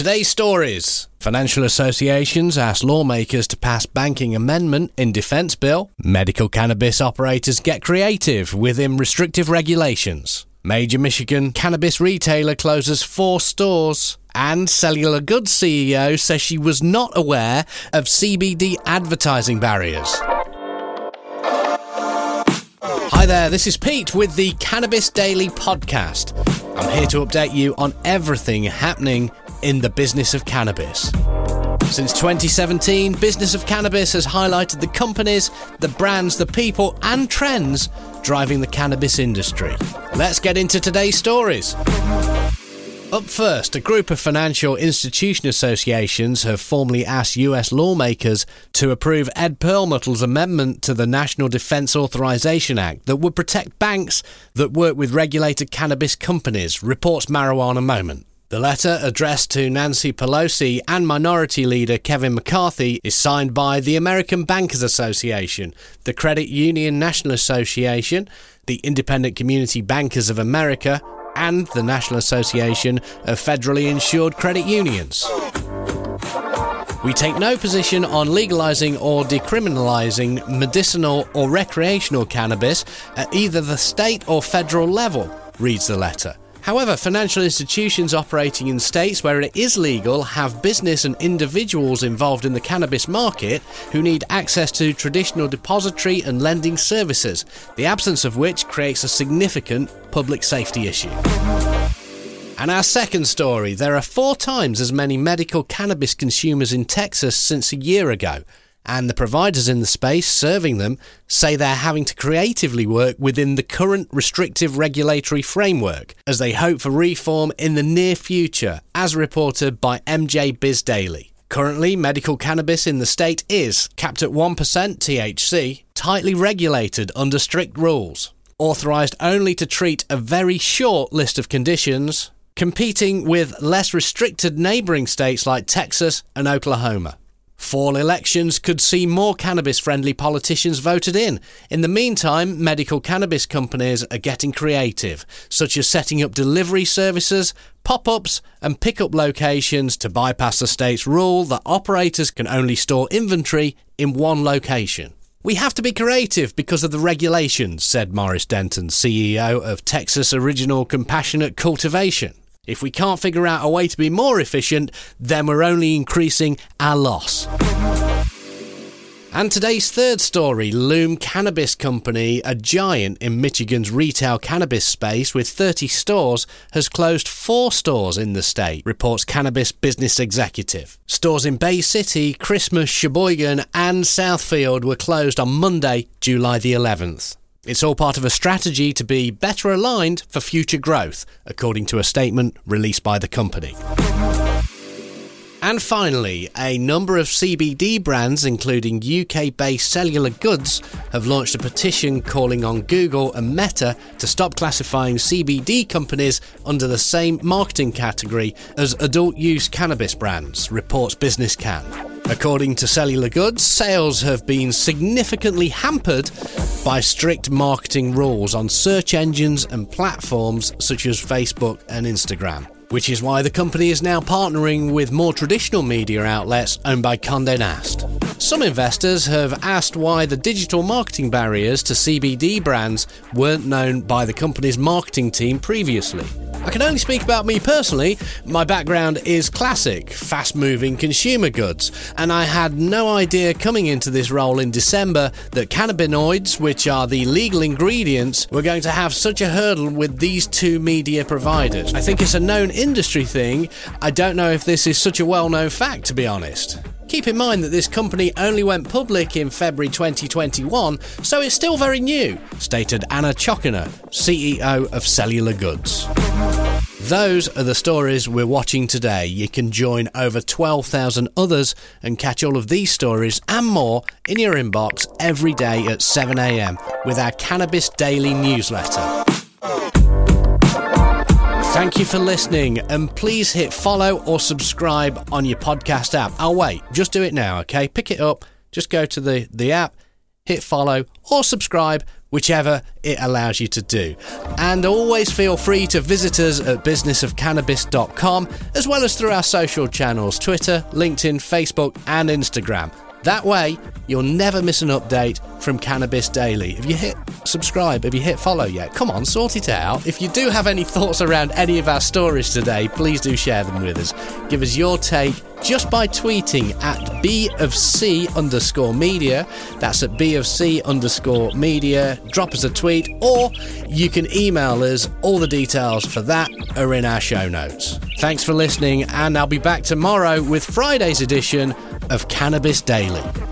Today's stories. Financial associations ask lawmakers to pass banking amendment in defence bill. Medical cannabis operators get creative within restrictive regulations. Major Michigan cannabis retailer closes four stores. And Cellular Goods CEO says she was not aware of CBD advertising barriers. Hi there, this is Pete with the Cannabis Daily Podcast. I'm here to update you on everything happening in the business of cannabis. Since 2017, Business of Cannabis has highlighted the companies, the brands, the people, and trends driving the cannabis industry. Let's get into today's stories. Up first, a group of financial institution associations have formally asked US lawmakers to approve Ed Perlmutter's amendment to the National Defense Authorization Act that would protect banks that work with regulated cannabis companies, reports Marijuana Moment. The letter, addressed to Nancy Pelosi and Minority Leader Kevin McCarthy, is signed by the American Bankers Association, the Credit Union National Association, the Independent Community Bankers of America, and the National Association of Federally Insured Credit Unions. We take no position on legalising or decriminalising medicinal or recreational cannabis at either the state or federal level, reads the letter. However, financial institutions operating in states where it is legal have business and individuals involved in the cannabis market who need access to traditional depository and lending services, the absence of which creates a significant public safety issue. And our second story there are four times as many medical cannabis consumers in Texas since a year ago and the providers in the space serving them say they're having to creatively work within the current restrictive regulatory framework as they hope for reform in the near future, as reported by MJ Biz Daily. Currently, medical cannabis in the state is capped at 1% THC, tightly regulated under strict rules, authorised only to treat a very short list of conditions, competing with less restricted neighbouring states like Texas and Oklahoma. Fall elections could see more cannabis friendly politicians voted in. In the meantime, medical cannabis companies are getting creative, such as setting up delivery services, pop ups, and pickup locations to bypass the state's rule that operators can only store inventory in one location. We have to be creative because of the regulations, said Morris Denton, CEO of Texas Original Compassionate Cultivation. If we can't figure out a way to be more efficient, then we're only increasing our loss. And today's third story Lume Cannabis Company, a giant in Michigan's retail cannabis space with 30 stores, has closed four stores in the state, reports Cannabis Business Executive. Stores in Bay City, Christmas, Cheboygan, and Southfield were closed on Monday, July the 11th. It's all part of a strategy to be better aligned for future growth, according to a statement released by the company. And finally, a number of CBD brands, including UK based cellular goods, have launched a petition calling on Google and Meta to stop classifying CBD companies under the same marketing category as adult use cannabis brands, reports Business Cann. According to Cellular Goods, sales have been significantly hampered by strict marketing rules on search engines and platforms such as Facebook and Instagram which is why the company is now partnering with more traditional media outlets owned by Condé Nast. Some investors have asked why the digital marketing barriers to CBD brands weren't known by the company's marketing team previously. I can only speak about me personally. My background is classic, fast moving consumer goods, and I had no idea coming into this role in December that cannabinoids, which are the legal ingredients, were going to have such a hurdle with these two media providers. I think it's a known industry thing. I don't know if this is such a well known fact, to be honest. Keep in mind that this company only went public in February 2021, so it's still very new, stated Anna Chokina, CEO of Cellular Goods. Those are the stories we're watching today. You can join over 12,000 others and catch all of these stories and more in your inbox every day at 7am with our Cannabis Daily newsletter. Thank you for listening, and please hit follow or subscribe on your podcast app. I'll wait, just do it now, okay? Pick it up, just go to the, the app, hit follow or subscribe whichever it allows you to do. And always feel free to visit us at businessofcannabis.com as well as through our social channels Twitter, LinkedIn, Facebook, and Instagram. That way, you'll never miss an update from Cannabis Daily. If you hit subscribe, if you hit follow yet, come on, sort it out. If you do have any thoughts around any of our stories today, please do share them with us. Give us your take just by tweeting at B of C underscore media. That's at B of C underscore media. Drop us a tweet, or you can email us. All the details for that are in our show notes. Thanks for listening, and I'll be back tomorrow with Friday's edition of Cannabis Daily.